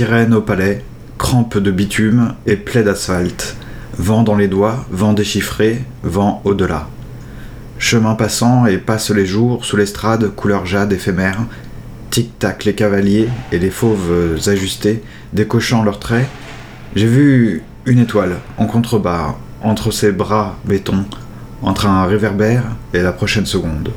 Sirène au palais, crampe de bitume et plaie d'asphalte. Vent dans les doigts, vent déchiffré, vent au-delà. Chemin passant et passent les jours sous l'estrade couleur jade éphémère. Tic-tac les cavaliers et les fauves ajustés, décochant leurs traits. J'ai vu une étoile en contrebas, entre ses bras béton, entre un réverbère et la prochaine seconde.